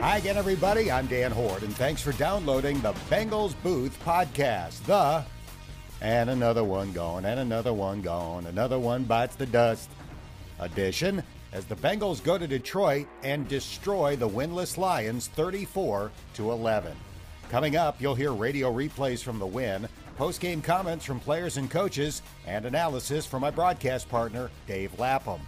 Hi again, everybody. I'm Dan Hoard, and thanks for downloading the Bengals Booth podcast. The and another one gone, and another one gone, another one bites the dust edition as the Bengals go to Detroit and destroy the winless Lions 34 to 11. Coming up, you'll hear radio replays from the win, post-game comments from players and coaches, and analysis from my broadcast partner, Dave Lapham.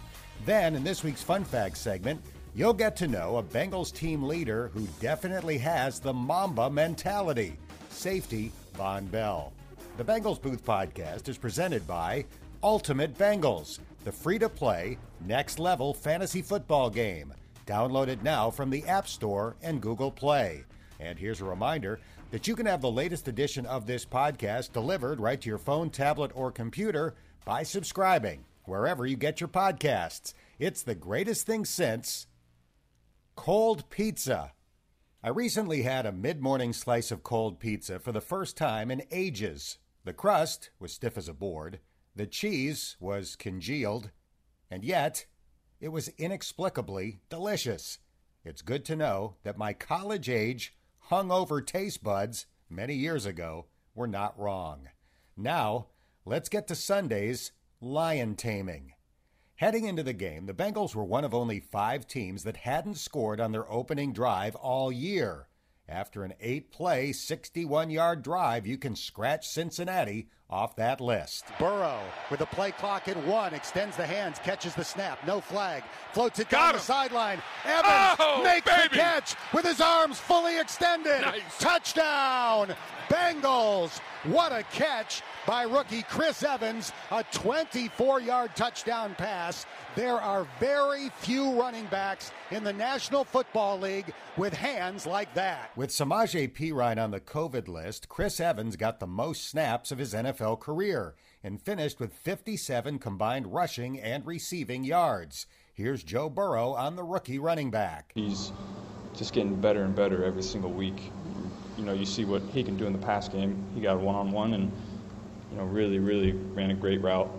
Then, in this week's Fun Facts segment, you'll get to know a Bengals team leader who definitely has the Mamba mentality, safety Vonn Bell. The Bengals Booth podcast is presented by Ultimate Bengals, the free to play, next level fantasy football game. Download it now from the App Store and Google Play. And here's a reminder that you can have the latest edition of this podcast delivered right to your phone, tablet, or computer by subscribing wherever you get your podcasts. It's the greatest thing since cold pizza. I recently had a mid morning slice of cold pizza for the first time in ages. The crust was stiff as a board, the cheese was congealed, and yet it was inexplicably delicious. It's good to know that my college age, hungover taste buds many years ago were not wrong. Now, let's get to Sunday's lion taming. Heading into the game, the Bengals were one of only five teams that hadn't scored on their opening drive all year. After an eight play, 61 yard drive, you can scratch Cincinnati off that list. Burrow with the play clock at one extends the hands, catches the snap, no flag, floats it Got down him. the sideline. Evans Oh, makes the catch with his arms fully extended. Nice. Touchdown, Bengals. What a catch by rookie Chris Evans, a 24 yard touchdown pass. There are very few running backs in the National Football League with hands like that. With Samaje Perine on the COVID list, Chris Evans got the most snaps of his NFL career and finished with 57 combined rushing and receiving yards. Here's Joe Burrow on the rookie running back. He's just getting better and better every single week. You know, you see what he can do in the pass game. He got one on one and, you know, really, really ran a great route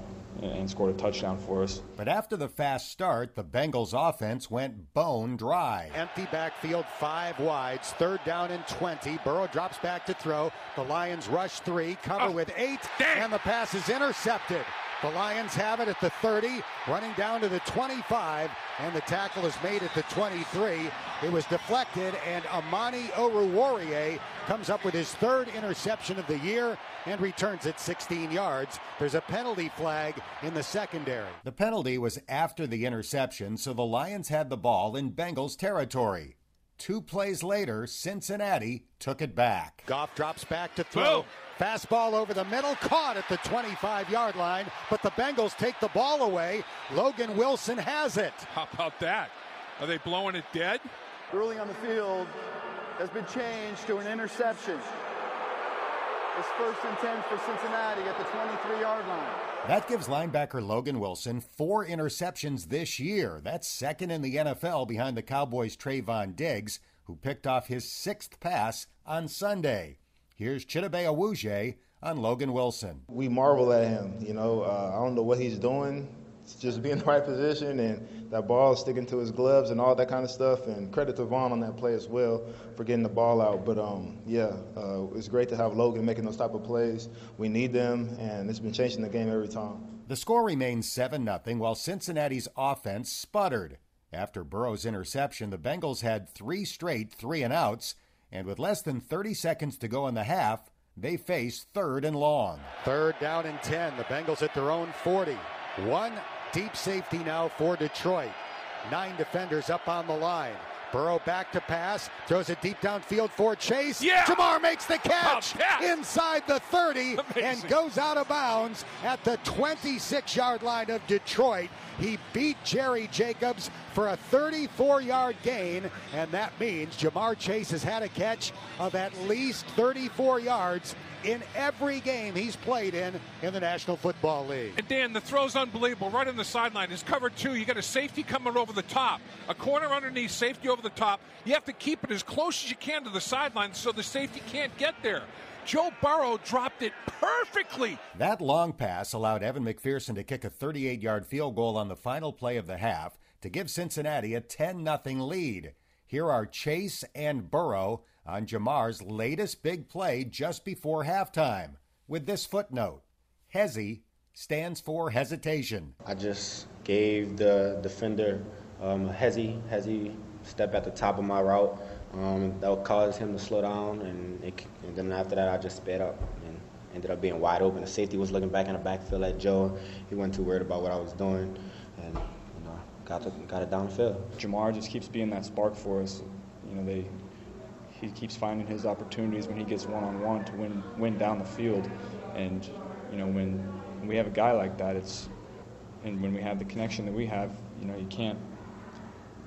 and scored a touchdown for us. But after the fast start, the Bengals offense went bone dry. Empty backfield, five wides, third down and 20. Burrow drops back to throw. The Lions rush three, cover Oh, with eight, dang. and the pass is intercepted. The Lions have it at the 30, running down to the 25, and the tackle is made at the 23. It was deflected, and Amani Oruwariye comes up with his third interception of the year and returns it 16 yards. There's a penalty flag in the secondary. The penalty was after the interception, so the Lions had the ball in Bengals territory. Two plays later, Cincinnati took it back. Goff drops back to throw. Boom. Fastball over the middle, caught at the 25 yard line, but the Bengals take the ball away. Logan Wilson has it. How about that? Are they blowing it dead? ruling on the field has been changed to an interception. It's first and 10 for Cincinnati at the 23 yard line. That gives linebacker Logan Wilson four interceptions this year. That's second in the NFL behind the Cowboys' Trevon Diggs, who picked off his sixth pass on Sunday. Here's Chidobe Awuzie on Logan Wilson. we marvel at him. You know, uh, I don't know what he's doing. It's just be in the right position and that ball sticking to his gloves and all that kind of stuff. And credit to Vonn on that play as well for getting the ball out. But um, yeah, uh, it's great to have Logan making those type of plays. We need them, and it's been changing the game every time. The score remains 7 0, while Cincinnati's offense sputtered. After Burrow's interception, the Bengals had three straight three and outs, and with less than 30 seconds to go in the half, they faced third and long. Third down and 10. The Bengals at their own 40. One deep safety now for Detroit. Nine defenders up on the line. Burrow back to pass, throws it deep downfield for Chase. Yeah! Ja'Marr makes the catch How about that? inside the 30 and goes out of bounds at the 26 yard line of Detroit. He beat Jerry Jacobs for a 34 yard gain, and that means Ja'Marr Chase has had a catch of at least 34 yards in every game he's played in in the National Football League. And Dan, the throw's unbelievable. Right on the sideline. It's covered two. You got a safety coming over the top, a corner underneath, safety over the top. You have to keep it as close as you can to the sideline so the safety can't get there. Joe Burrow dropped it perfectly. That long pass allowed Evan McPherson to kick a 38 yard field goal on the final play of the half to give Cincinnati a 10 0 lead. Here are Chase and Burrow on Jamar's latest big play just before halftime with this footnote Hezi stands for hesitation. I just gave the defender um, a hezi, hezi step at the top of my route. Um, that would cause him to slow down, and, it, and, then after that, I just sped up and ended up being wide open. The safety was looking back in the backfield at Joe. He wasn't too worried about what I was doing, and you know, got to, got it downfield. Ja'Marr just keeps being that spark for us. You know, they he keeps finding his opportunities when he gets one on one to win win down the field, and you know when we have a guy like that, it's and when we have the connection that we have, you know, you can't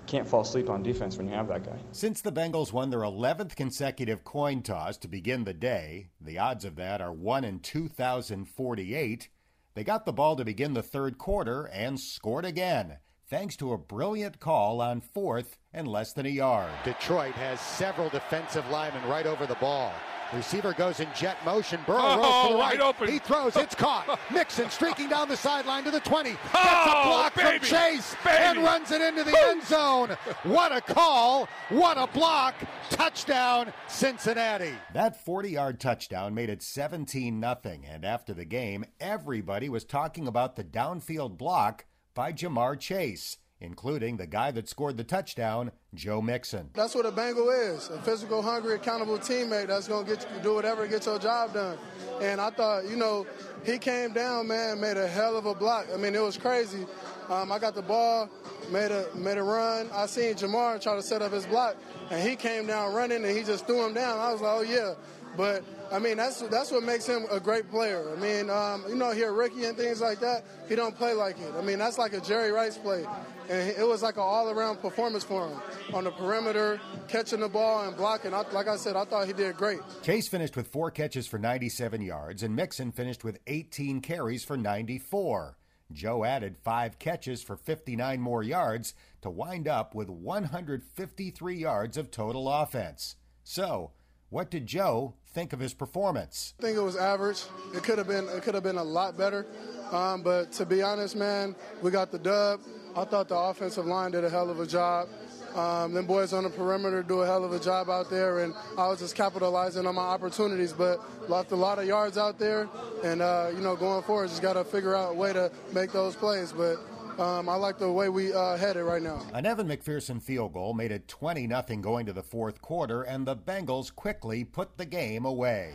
can't fall asleep on defense when you have that guy. Since the Bengals won their 11th consecutive coin toss to begin the day, the odds of that are 1 in 2048. They got the ball to begin the third quarter and scored again, thanks to a brilliant call on fourth and less than a yard. Detroit has several defensive linemen right over the ball. Receiver goes in jet motion. Burrow oh, rolls to the right. open. He throws. It's caught. Mixon streaking down the sideline to the 20. Gets oh, a block baby, from Chase baby. and runs it into the end zone. What a call. What a block. Touchdown, Cincinnati. That 40 yard touchdown made it 17 0. And after the game, everybody was talking about the downfield block by Ja'Marr Chase including the guy that scored the touchdown, Joe Mixon. That's what a Bengal is a physical, hungry, accountable teammate that's going to get you, do whatever to get your job done. And I thought, you know, he came down, man, made a hell of a block. I mean, it was crazy. Um, I got the ball, made a made a run. I seen Ja'Marr try to set up his block, and he came down running, and he just threw him down. I was like, oh yeah, but I mean, that's that's what makes him a great player. I mean, um, you know, here Ricky and things like that, he don't play like it. I mean, that's like a Jerry Rice play, and it was like an all-around performance for him on the perimeter, catching the ball and blocking. I, like I said, I thought he did great. Chase finished with four catches for 97 yards, and Mixon finished with 18 carries for 94. Joe added five catches for 59 more yards to wind up with 153 yards of total offense. So, what did Joe think of his performance? I think it was average. It could have been it could have been a lot better. Um, but to be honest, man, we got the dub. I thought the offensive line did a hell of a job. Um, them boys on the perimeter do a hell of a job out there, and I was just capitalizing on my opportunities. But left a lot of yards out there, and uh, you know, going forward, just got to figure out a way to make those plays. But um, I like the way we uh, headed right now. An Evan McPherson field goal made it 20 0 going to the fourth quarter, and the Bengals quickly put the game away.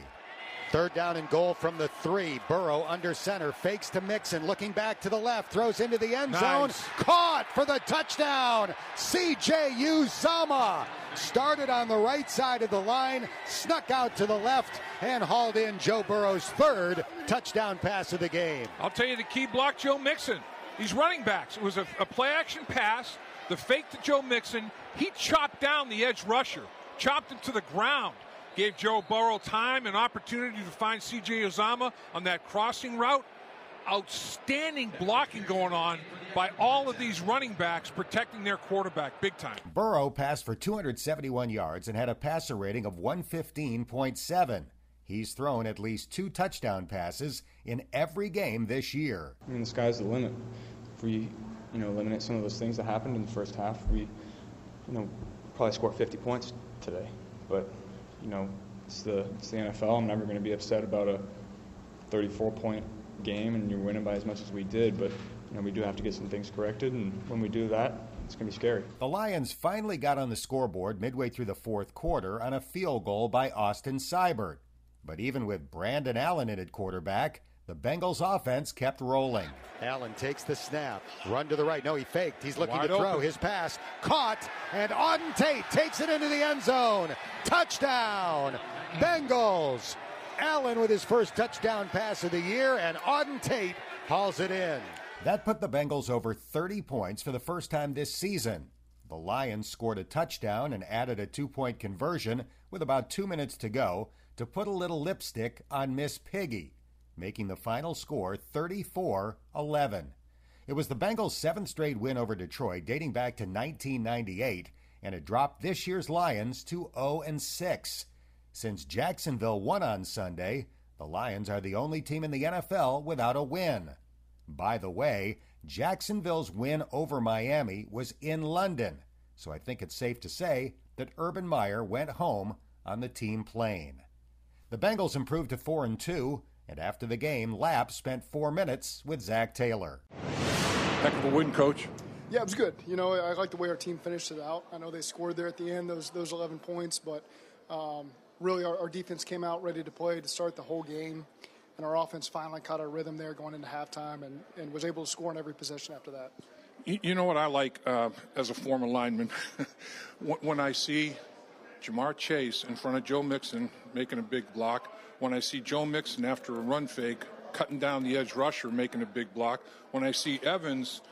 Third down and goal from the three. Burrow under center, fakes to Mixon, looking back to the left, throws into the end zone. Nice. Caught for the touchdown. CJ Uzomah started on the right side of the line, snuck out to the left, and hauled in Joe Burrow's third touchdown pass of the game. I'll tell you the key block, Joe Mixon. These running backs. It was a, a play action pass. The fake to Joe Mixon. He chopped down the edge rusher, chopped him to the ground. Gave Joe Burrow time and opportunity to find CJ Uzomah on that crossing route. Outstanding blocking going on by all of these running backs protecting their quarterback big time. Burrow passed for 271 yards and had a passer rating of 115.7. He's thrown at least two touchdown passes in every game this year. I mean, the sky's the limit. If we, you know, eliminate some of those things that happened in the first half, we, you know, probably score 50 points today. But, you know, it's the it's the NFL. I'm never going to be upset about a 34 point game and you're winning by as much as we did. But, you know, we do have to get some things corrected, and when we do that, it's going to be scary. The Lions finally got on the scoreboard midway through the fourth quarter on a field goal by Austin Seibert. But even with Brandon Allen in at quarterback, the Bengals offense kept rolling. Allen takes the snap. Run to the right. No, he faked. He's looking Wide to throw. open. His pass caught. And Auden Tate takes it into the end zone. Touchdown. Bengals. Allen with his first touchdown pass of the year, and Auden Tate hauls it in. That put the Bengals over 30 points for the first time this season. The Lions scored a touchdown and added a two point conversion with about two minutes to go to put a little lipstick on Miss Piggy, making the final score 34 11. It was the Bengals' seventh straight win over Detroit dating back to 1998, and it dropped this year's Lions to 0 6. Since Jacksonville won on Sunday, the Lions are the only team in the NFL without a win. By the way, Jacksonville's win over Miami was in London, so I think it's safe to say that Urban Meyer went home on the team plane. The Bengals improved to 4 and 2, and after the game, Lapp spent 4 minutes with Zac Taylor. Heck of a win, coach. Yeah, it was good. You know, I like the way our team finished it out. I know they scored there at the end, those those 11 points, but um, really our, our, defense came out ready to play to start the whole game, and our offense finally caught our rhythm there going into halftime and, and was able to score in every possession after that. You know what I like uh, as a former lineman? when I see Ja'Marr Chase in front of Joe Mixon making a big block, when I see Joe Mixon after a run fake cutting down the edge rusher making a big block, when I see Evans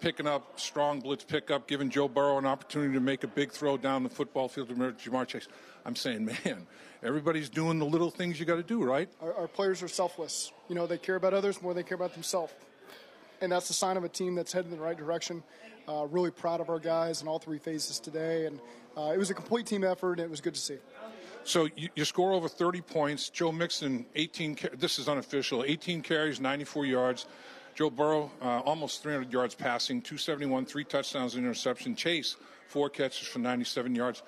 picking up strong blitz pickup, giving Joe Burrow an opportunity to make a big throw down the football field to Ja'Marr Chase. I'm saying, man, everybody's doing the little things you got to do, right? Our, our, players are selfless. You know, they care about others more than they care about themselves. And that's the sign of a team that's headed in the right direction. Uh, really proud of our guys in all three phases today. And uh, it was a complete team effort, and it was good to see. So you, you, score over 30 points. Joe Mixon, 18. This is unofficial. 18 carries, 94 yards. Joe Burrow, uh, almost 300 yards passing, 271, three touchdowns, and interception. Chase, four catches for 97 yards.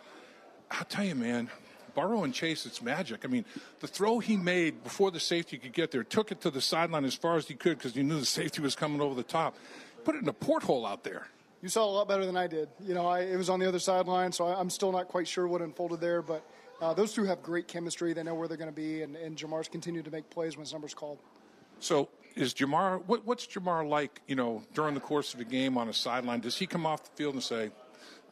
I'll tell you, man, Burrow and Chase, it's magic. I mean, the throw he made before the safety could get there, took it to the sideline as far as he could because he knew the safety was coming over the top. Put it in a porthole out there. You saw a lot better than I did. You know, I, it was on the other sideline, so I, am still not quite sure what unfolded there. But uh, those two have great chemistry. They know where they're going to be, and, and Ja'Marr's continued to make plays when his number's called. So is Ja'Marr? What, what's Ja'Marr like? You know, during the course of a game on a sideline, does he come off the field and say,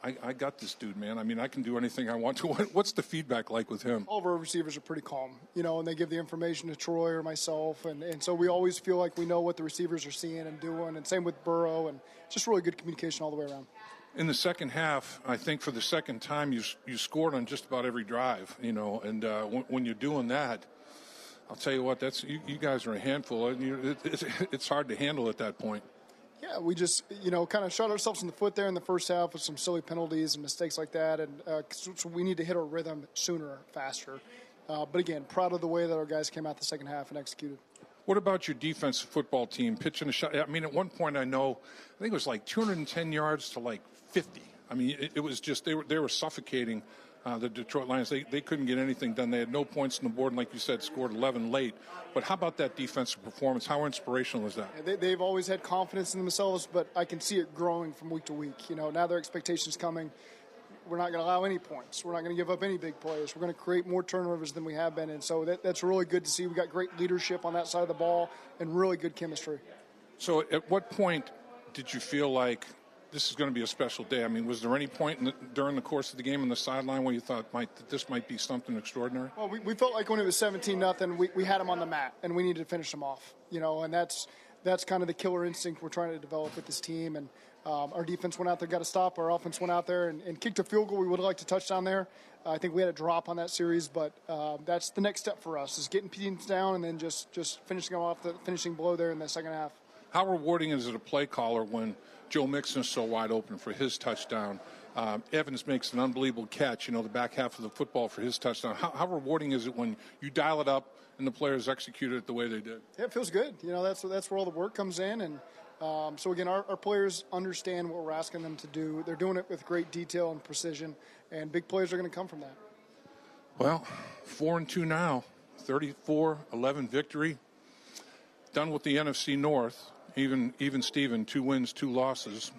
I, I, got this dude, man. I mean, I can do anything I want to. What's the feedback like with him? All of our receivers are pretty calm, you know, and they give the information to Troy or myself, and, and so we always feel like we know what the receivers are seeing and doing, and same with Burrow, and just really good communication all the way around. In the second half, I think for the second time you you scored on just about every drive, you know, and uh, when, when you're doing that, I'll tell you what, that's you, you guys are a handful. And it, it's, it's hard to handle at that point. Yeah, we just you know kind of shot ourselves in the foot there in the first half with some silly penalties and mistakes like that, and uh, so we need to hit our rhythm sooner, faster. Uh, but again, proud of the way that our guys came out the second half and executed. What about your defensive football team pitching a shot? I mean, at one point I know, I think it was like 210 yards to like 50. I mean, it, it was just they were they were suffocating uh, the Detroit Lions, they, they couldn't get anything done. They had no points on the board, and like you said, scored 11 late. But how about that defensive performance? How inspirational is that? They, they've always had confidence in themselves, but I can see it growing from week to week. You know, now their expectations coming. We're not going to allow any points. We're not going to give up any big plays. We're going to create more turnovers than we have been, and so that, that's really good to see. We got great leadership on that side of the ball and really good chemistry. So, at what point did you feel like this is going to be a special day. I mean, was there any point the, during the course of the game on the sideline where you thought might, that this might be something extraordinary? Well, we, we felt like when it was 17 nothing, we, we had them on the mat and we needed to finish them off. You know, and that's that's kind of the killer instinct we're trying to develop with this team. And um, our defense went out there, got to stop. Our offense went out there and, and kicked a field goal. We would have liked to touchdown there. Uh, I think we had a drop on that series, but uh, that's the next step for us: is getting teams down and then just just finishing them off the finishing blow there in the second half. How rewarding is it a play caller when Joe Mixon is so wide open for his touchdown? Um, Evans makes an unbelievable catch, you know, the back half of the football for his touchdown. How, how, rewarding is it when you dial it up and the players execute it the way they did? Yeah, it feels good. You know, that's that's where all the work comes in, and um, so again, our, our, players understand what we're asking them to do. They're doing it with great detail and precision, and big plays are going to come from that. Well, four and two now, 34-11 victory. Done with the NFC North even even Steven, two wins, two losses,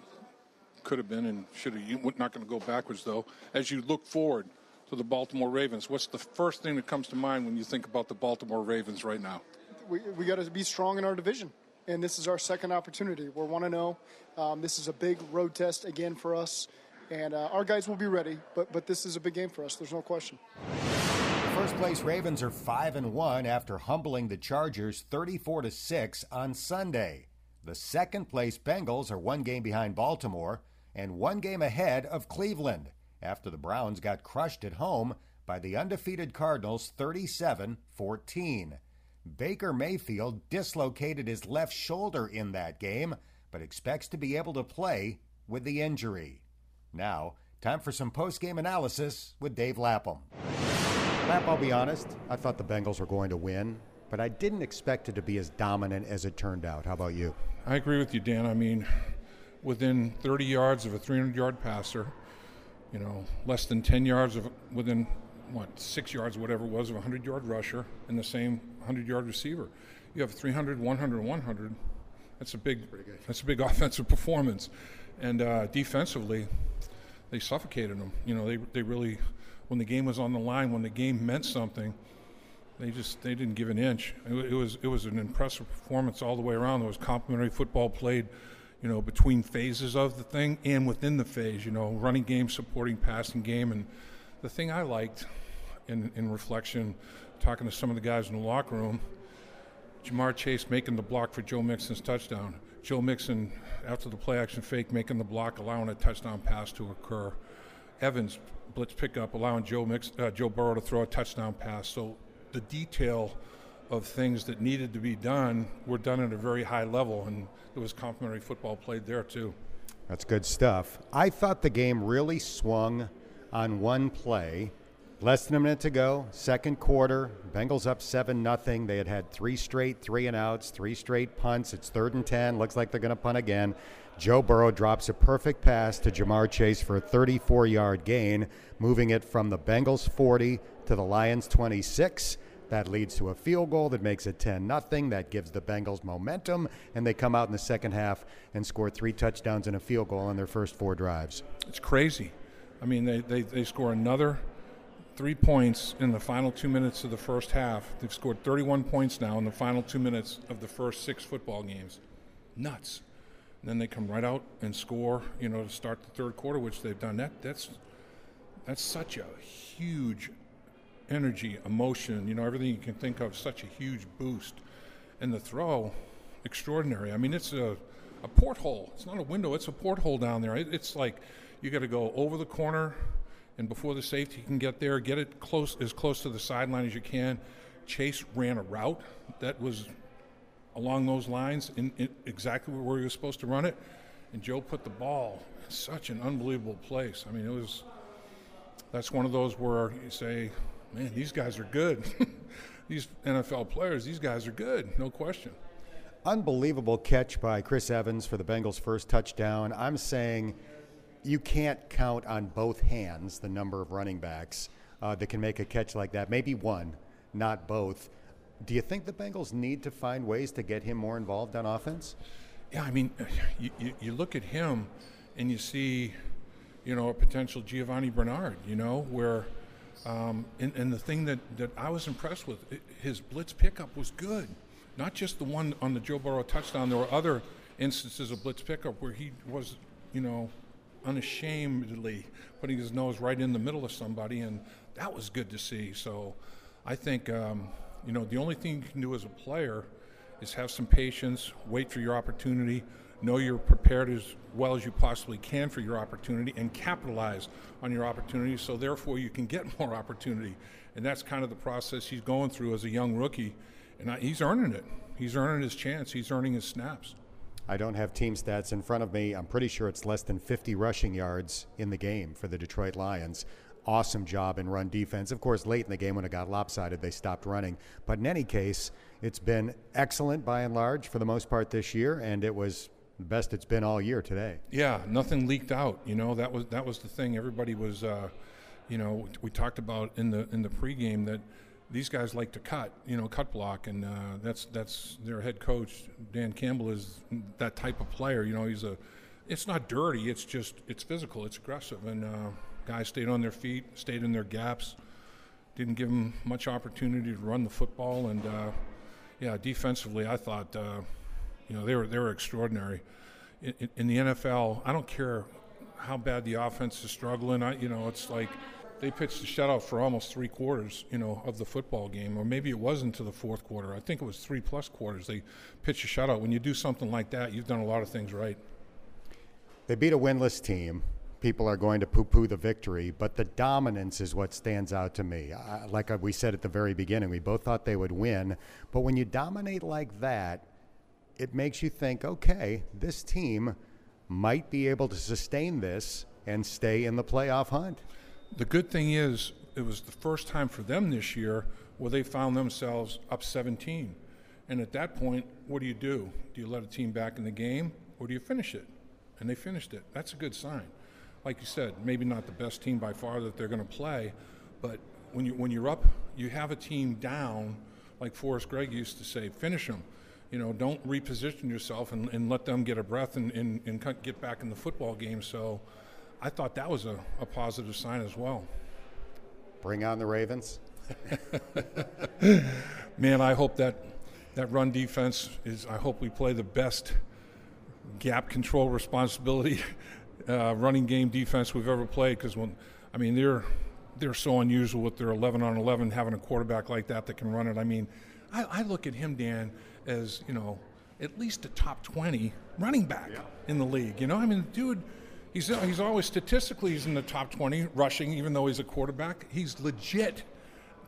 could have been and should have. You're not going to go backwards though. As you look forward to the Baltimore Ravens, what's the first thing that comes to mind when you think about the Baltimore Ravens right now? We we got to be strong in our division, and this is our second opportunity. We're one to zero. Um, this is a big road test again for us, and uh, our guys will be ready. But but this is a big game for us. There's no question. First place Ravens are 5 and 1 after humbling the Chargers 34 to 6 on Sunday. The second place Bengals are one game behind Baltimore and one game ahead of Cleveland after the Browns got crushed at home by the undefeated Cardinals 37 14. Baker Mayfield dislocated his left shoulder in that game, but expects to be able to play with the injury. Now, time for some post game analysis with Dave Lapham. Lapp, I'll be honest, I thought the Bengals were going to win but I didn't expect it to be as dominant as it turned out. How about you? I agree with you, Dan. I mean, within 30 yards of a 300 yard passer, you know, less than 10 yards of within what six yards, whatever it was, of a 100 yard rusher and the same 100 yard receiver. You have 300, 100, 100. That's a big. That's a big offensive performance, and uh, defensively, they suffocated them. You know, they they really, when the game was on the line, when the game meant something, they just they didn't give an inch. It, it was it was an impressive performance all the way around. There was complimentary football played you know, between phases of the thing and within the phase, you know, running game, supporting passing game. And the thing I liked in, in reflection, talking to some of the guys in the locker room, Ja'Marr Chase making the block for Joe Mixon's touchdown. Joe Mixon, after the play action fake, making the block, allowing a touchdown pass to occur. Evans blitz pickup, allowing Joe Mix, uh, Joe Burrow to throw a touchdown pass. So the detail of things that needed to be done were done at a very high level, and there was complimentary football played there too. That's good stuff. I thought the game really swung on one play. Less than a minute to go, second quarter. Bengals up seven nothing. They had had three straight three and outs, three straight punts. It's third and ten. Looks like they're going to punt again. Joe Burrow drops a perfect pass to Ja'Marr Chase for a 34-yard gain, moving it from the Bengals 40 to the Lions 26. That leads to a field goal that makes it 10 nothing. That gives the Bengals momentum, and they come out in the second half and score three touchdowns and a field goal on their first four drives. It's crazy. I mean, they, they, they score another three points in the final two minutes of the first half. They've scored 31 points now in the final two minutes of the first six football games. Nuts. And then they come right out and score, you know, to start the third quarter, which they've done. That that's that's such a huge energy, emotion, you know, everything you can think of, such a huge boost. And the throw, extraordinary. I mean, it's a, a porthole. It's not a window, it's a porthole down there. It, it's like you got to go over the corner, and before the safety can get there, get it close as close to the sideline as you can. Chase ran a route that was along those lines, in, in exactly where he was supposed to run it, and Joe put the ball in such an unbelievable place. I mean, it was. That's one of those where you say, man, these guys are good. these NFL players, these guys are good, no question. Unbelievable catch by Chris Evans for the Bengals' first touchdown. I'm saying you can't count on both hands the number of running backs uh, that can make a catch like that. Maybe one, not both. Do you think the Bengals need to find ways to get him more involved on offense? Yeah, I mean, you, you, you look at him and you see, you know, a potential Giovani Bernard, you know, where – um, and, and, the thing that, that I was impressed with, his blitz pickup was good. Not just the one on the Joe Burrow touchdown. There were other instances of blitz pickup where he was, you know, unashamedly putting his nose right in the middle of somebody, and that was good to see. So I think, um, you know, the only thing you can do as a player is have some patience, wait for your opportunity, know you're prepared as well as you possibly can for your opportunity and capitalize on your opportunity so therefore you can get more opportunity and that's kind of the process he's going through as a young rookie and he's earning it he's earning his chance he's earning his snaps I don't have team stats in front of me. I'm pretty sure it's less than 50 rushing yards in the game for the Detroit Lions. Awesome job in run defense. Of course, late in the game when it got lopsided, they stopped running. But in any case, it's been excellent by and large for the most part this year, and it was best it's been all year today. Yeah, nothing leaked out. You know that was that was the thing. Everybody was, uh, you know, we talked about in the in the pregame that these guys like to cut, you know, cut block, and uh, that's that's their head coach Dan Campbell is that type of player. You know, he's a. It's not dirty. It's just it's physical. It's aggressive, and uh, guys stayed on their feet, stayed in their gaps, didn't give them much opportunity to run the football, and uh, yeah, defensively, I thought uh, you know, they were they were extraordinary. In, in, the NFL, I don't care how bad the offense is struggling. I, you know, it's like they pitched the shutout for almost three quarters, you know, of the football game, or maybe it wasn't to the fourth quarter. I think it was three plus quarters. They pitched a shutout. When you do something like that, you've done a lot of things right. They beat a winless team. People are going to poo-poo the victory, but the dominance is what stands out to me. Like we said at the very beginning, we both thought they would win, but when you dominate like that, it makes you think, okay, this team might be able to sustain this and stay in the playoff hunt. The good thing is, it was the first time for them this year where they found themselves up 17. And at that point, what do you do? Do you let a team back in the game or do you finish it? And they finished it. That's a good sign. Like you said, maybe not the best team by far that they're going to play, but when, you, when you're up, you have a team down, like Forrest Gregg used to say, finish them. You know, don't reposition yourself and, and let them get a breath and, and, and get back in the football game. So I thought that was a, a positive sign as well. Bring on the Ravens. Man, I hope that that run defense is. I hope we play the best gap control responsibility uh, running game defense we've ever played. Because when, I mean, they're they're so unusual with their 11 on 11 having a quarterback like that that can run it. I mean, I, I look at him, Dan, as you know, at least a top 20 running back yeah. in the league. You know, I mean, dude. He's, he's always statistically he's in the top 20 rushing even though he's a quarterback he's legit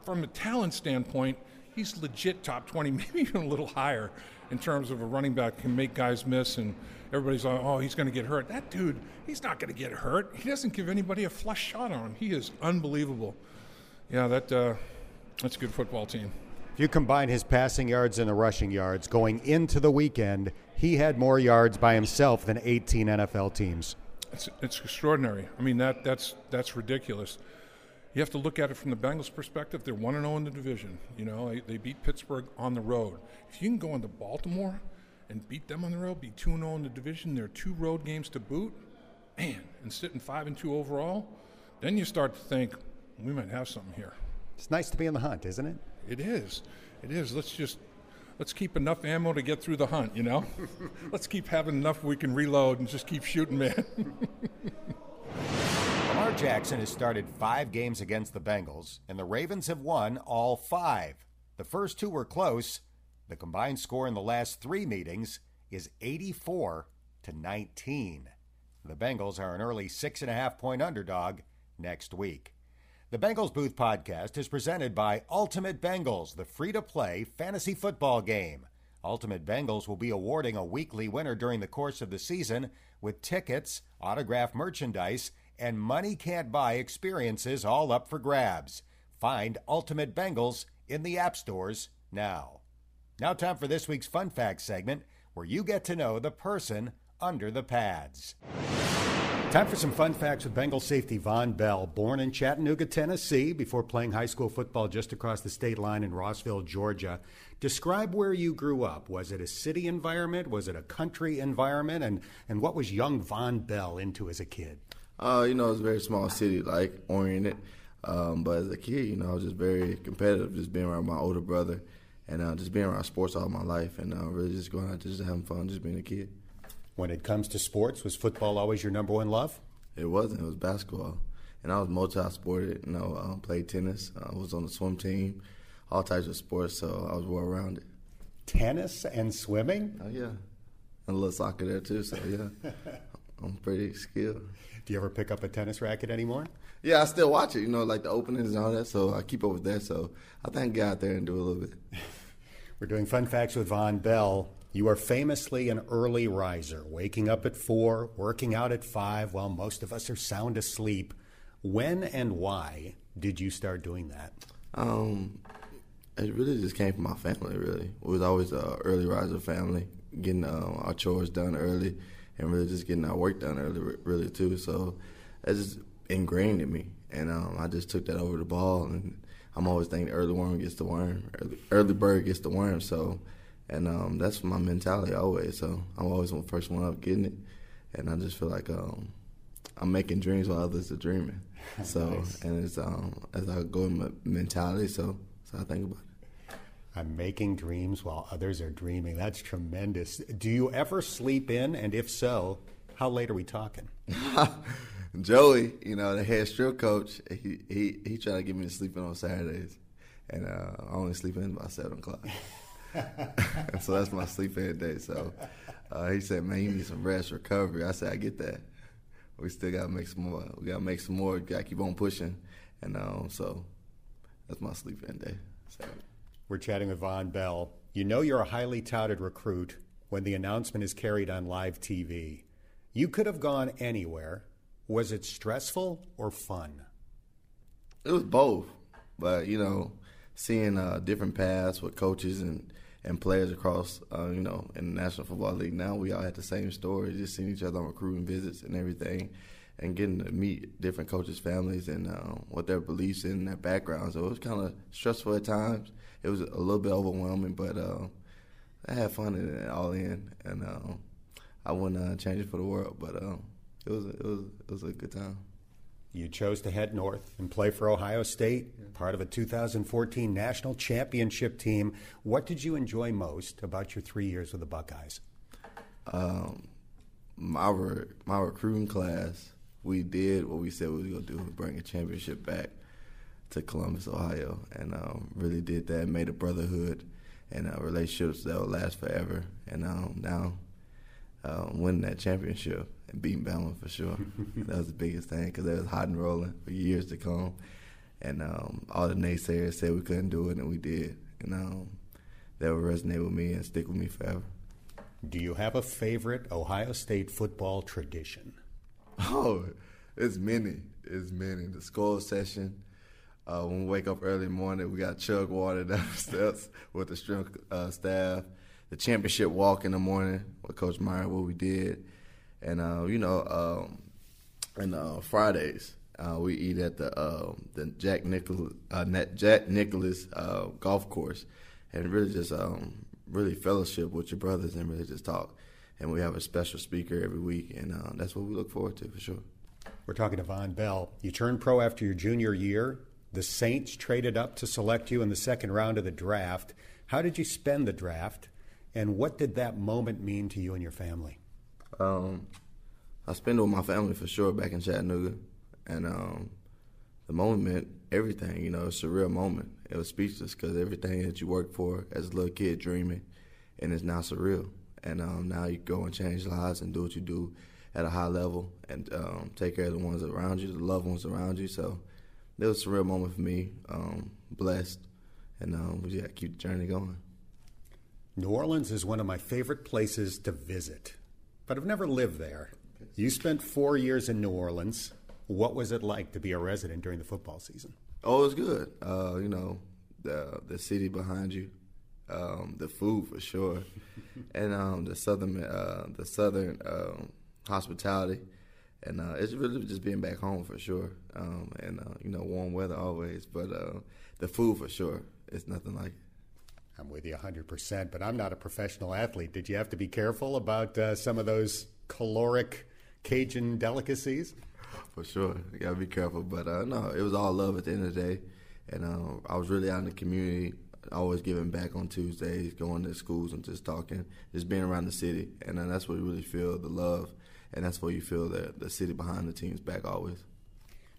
from a talent standpoint, he's legit top 20, maybe even a little higher in terms of a running back can make guys miss and everybody's like, oh, he's going to get hurt. That dude, he's not going to get hurt. He doesn't give anybody a flush shot on him. He is unbelievable. Yeah, that uh, that's a good football team. If you combine his passing yards and the rushing yards going into the weekend, he had more yards by himself than 18 NFL teams. It's, it's extraordinary. I mean, that that's that's ridiculous you have to look at it from the Bengals' perspective. They're one and zero oh in the division. You know, they beat Pittsburgh on the road. If you can go into Baltimore and beat them on the road, be two and zero oh in the division, there are two road games to boot, man, and sitting five and two overall, then you start to think we might have something here. It's nice to be in the hunt, isn't it? It is. It is. Let's just let's keep enough ammo to get through the hunt. You know, let's keep having enough we can reload and just keep shooting, man. Lamar Jackson has started five games against the Bengals, and the Ravens have won all five. The first two were close. The combined score in the last three meetings is 84 to 19. The Bengals are an early six and a half point underdog next week. The Bengals Booth podcast is presented by Ultimate Bengals, the free to play fantasy football game. Ultimate Bengals will be awarding a weekly winner during the course of the season with tickets, autographed merchandise, and money can't buy experiences all up for grabs. Find Ultimate Bengals in the app stores now. Now, time for this week's Fun Facts segment where you get to know the person under the pads. Time for some fun facts with Bengal safety Vonn Bell. Born in Chattanooga, Tennessee, before playing high school football just across the state line in Rossville, Georgia. Describe where you grew up. Was it a city environment? Was it a country environment? And, and what was young Vonn Bell into as a kid? Uh, you know, it's a very small city, like oriented. Um, but as a kid, you know, I was just very competitive, just being around my older brother, and uh, just being around sports all my life, and uh, really just going out just having fun, just being a kid. When it comes to sports, was football always your number one love? It wasn't. It was basketball, and I was multi-sported. You know, I played tennis. I was on the swim team, all types of sports. So I was well rounded. Tennis and swimming? Oh yeah, and a little soccer there too. So yeah, I'm pretty skilled. Do you ever pick up a tennis racket anymore? Yeah, I still watch it. You know, like the openings and all that. So I keep up with that. So I think I get out there and do a little bit. We're doing fun facts with Vonn Bell. You are famously an early riser, waking up at four, working out at five, while most of us are sound asleep. When and why did you start doing that? Um, it really just came from my family. Really, we was always an early riser family, getting uh, our chores done early and really just getting our work done early, really too. So it's just ingrained in me, and um, I just took that over the ball. And I'm always thinking early worm gets the worm, early, early bird gets the worm. So, and um, that's my mentality always. So I'm always the first one up getting it, and I just feel like um, I'm making dreams while others are dreaming. So, nice. and it's um, as I go in my mentality. So, so I think about it. I'm making dreams while others are dreaming. That's tremendous. Do you ever sleep in? And if so, how late are we talking? Joey, you know, the head strip coach, he he he tried to get me to sleep in on Saturdays. And uh, I only sleep in by 7 o'clock. so that's my sleep in day. So uh, he said, man, you need some rest, recovery. I said, I get that. We still got to make some more. We got to make some more. Got to keep on pushing. And um, so that's my sleep in day. Saturday. We're chatting with Vonn Bell. You know you're a highly touted recruit when the announcement is carried on live TV. You could have gone anywhere. Was it stressful or fun? It was both. But, you know, seeing uh, different paths with coaches and and players across, uh, you know, in the National Football League. Now we all had the same story, just seeing each other on recruiting visits and everything, and getting to meet different coaches' families and uh, what their beliefs and their backgrounds. So it was kind of stressful at times. It was a little bit overwhelming, but uh, I had fun in it all in, and uh, I wouldn't uh, change it for the world. But uh, it was it was it was a good time. You chose to head north and play for Ohio State, part of a 2014 national championship team. What did you enjoy most about your three years with the Buckeyes? Um, my my recruiting class, we did what we said we were gonna do: bring a championship back to Columbus, Ohio, and um, really did that. Made a brotherhood and uh, relationships that will last forever. And um, now um, winning that championship and beating Bama for sure. that was the biggest thing because it was hot and rolling for years to come. And um, all the naysayers said we couldn't do it, and we did. And um, that will resonate with me and stick with me forever. Do you have a favorite Ohio State football tradition? Oh, it's many. It's many. The school session. Uh, when we wake up early morning, we got chug water down the steps with the strength uh, staff. The championship walk in the morning with Coach Meyer, what we did and uh, you know, um, and uh, Fridays uh, we eat at the uh, the Jack Nicholas uh, Jack Nicklaus uh, golf course, and really just um, really fellowship with your brothers and really just talk. And we have a special speaker every week, and uh, that's what we look forward to for sure. We're talking to Vonn Bell. You turned pro after your junior year. The Saints traded up to select you in the second round of the draft. How did you spend the draft, and what did that moment mean to you and your family? Um, I spent it with my family for sure back in Chattanooga, and um, the moment meant everything. You know, it's a real moment. It was speechless because everything that you worked for as a little kid dreaming, and it's now surreal. And um, now you go and change lives and do what you do at a high level and um, take care of the ones around you, the loved ones around you. So it was a real moment for me. Um, blessed, and um, we just got to keep the journey going. New Orleans is one of my favorite places to visit but I've never lived there. You spent four years in New Orleans. What was it like to be a resident during the football season? Oh, it was good. Uh, you know, the the city behind you, um, the food for sure, and um, the southern uh, the southern um, hospitality, and uh, it's really just being back home for sure. Um, and uh, you know, warm weather always, but uh, the food for sure. It's nothing like it. I'm with you 100%, but I'm not a professional athlete. Did you have to be careful about uh, some of those caloric Cajun delicacies? For sure. You got to be careful. But uh, no, it was all love at the end of the day. And uh, I was really out in the community, always giving back on Tuesdays, going to schools and just talking, just being around the city. And uh, that's where you really feel the love. And that's where you feel the, the city behind the team's back always.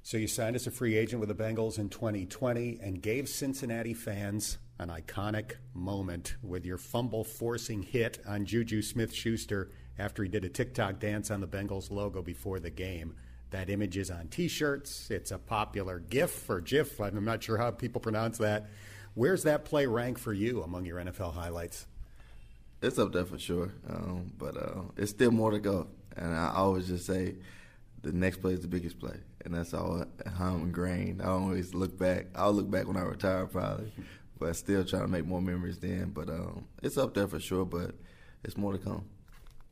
So you signed as a free agent with the Bengals in 2020 and gave Cincinnati fans an iconic moment with your fumble forcing hit on Juju Smith Schuster after he did a TikTok dance on the Bengals logo before the game. That image is on t shirts. It's a popular GIF or GIF. I'm not sure how people pronounce that. Where's that play rank for you among your NFL highlights? It's up there for sure, um, but uh, it's still more to go. And I always just say the next play is the biggest play, and that's all how I'm ingrained. I always look back. I'll look back when I retire probably, but still trying to make more memories then. But um, it's up there for sure, but it's more to come.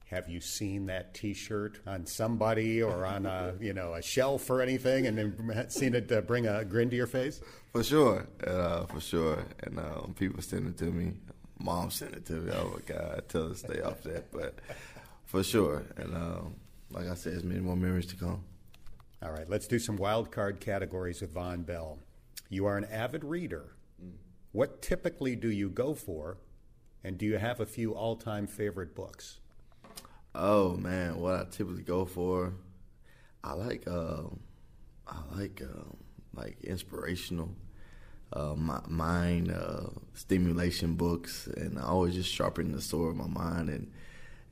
Have you seen that T-shirt on somebody or on a you know a shelf or anything, and then seen it uh, bring a grin to your face? For sure, uh, for sure. And um, people send it to me. Mom sent it to me. Oh my God, I tell her to stay off that. But for sure, and um, like I said, there's many more memories to come. All right, let's do some wild card categories with Vonn Bell. You are an avid reader. What typically do you go for? And do you have a few all time favorite books? Oh man, what I typically go for, I like uh, I like uh, like inspirational, uh, mind uh, stimulation books, and I always just sharpen the sword of my mind and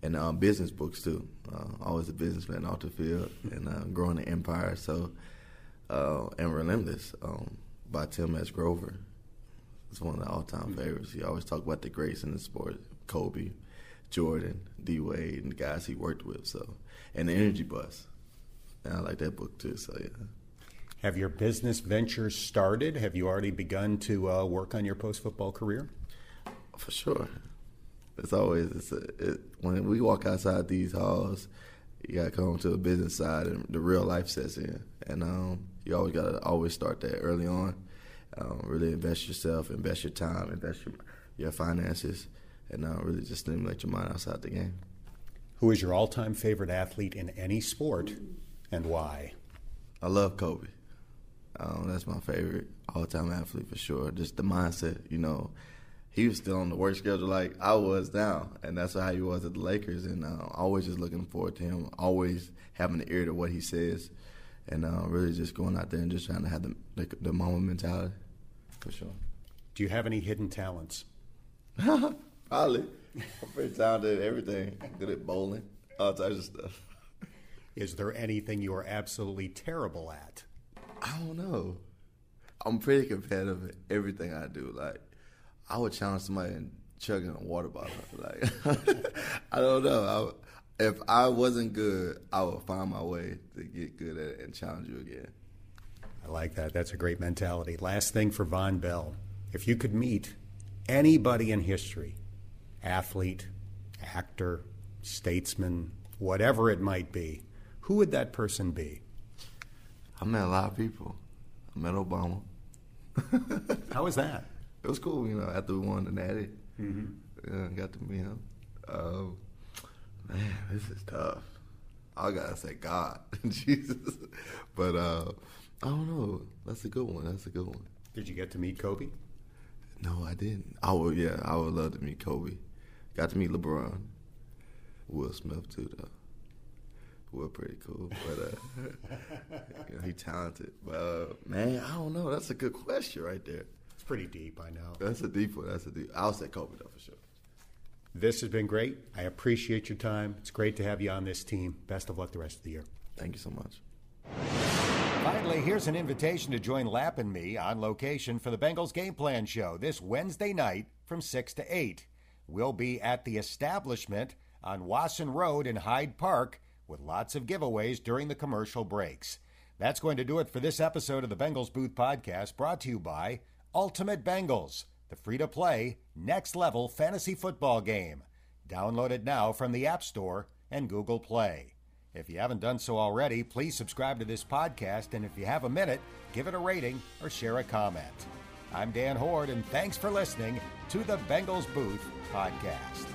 and uh, business books too. Uh, always a businessman off the field and uh, growing the empire. So uh, and relentless um, by Tim S. Grover. It's one of the all-time mm-hmm. favorites. He always talk about the greats in the sport: Kobe, Jordan, D Wade, and the guys he worked with. So, and the Energy Bus. And I like that book too. So yeah. Have your business ventures started? Have you already begun to uh, work on your post football career? For sure. It's always it's a, it, when we walk outside these halls, you gotta come to the business side, and the real life sets in. And um, you always gotta always start that early on. Um, really invest yourself, invest your time, invest your your finances, and uh, really just stimulate your mind outside the game. Who is your all-time favorite athlete in any sport, and why? I love Kobe. Um, that's my favorite all-time athlete for sure. Just the mindset, you know. He was still on the work schedule like I was now, and that's how he was at the Lakers. And uh, always just looking forward to him. Always having the ear to what he says, and uh, really just going out there and just trying to have the the, the moment mentality for sure. Do you have any hidden talents? Probably. I'm pretty talented at everything. Good at bowling, all types of stuff. Is there anything you are absolutely terrible at? I don't know. I'm pretty competitive in everything I do. Like, I would challenge somebody in chugging a water bottle. Like, I don't know. I, if I wasn't good, I would find my way to get good at it and challenge you again. I like that. That's a great mentality. Last thing for Vonn Bell. If you could meet anybody in history, athlete, actor, statesman, whatever it might be, who would that person be? I met a lot of people. I met Obama. How was that? It was cool, you know, after we won the Natty. Mm-hmm. Yeah, got to meet him. Um, man, this is tough. I gotta say God, Jesus. But uh, I don't know. That's a good one. That's a good one. Did you get to meet Kobe? No, I didn't. I would, yeah, I would love to meet Kobe. Got to meet LeBron. Will Smith too, though. Will pretty cool, but uh, you know, he talented. But uh, man, I don't know. That's a good question right there. It's pretty deep, I know. That's a deep one. That's a deep. I'll say Kobe though for sure. This has been great. I appreciate your time. It's great to have you on this team. Best of luck the rest of the year. Thank you so much. Finally, here's an invitation to join Lap and me on location for the Bengals Game Plan Show this Wednesday night from 6 to 8. We'll be at the establishment on Wasson Road in Hyde Park with lots of giveaways during the commercial breaks. That's going to do it for this episode of the Bengals Booth Podcast, brought to you by Ultimate Bengals, the free to play, next level fantasy football game. Download it now from the App Store and Google Play. If you haven't done so already, please subscribe to this podcast, and if you have a minute, give it a rating or share a comment. I'm Dan Hoard, and thanks for listening to the Bengals Booth Podcast.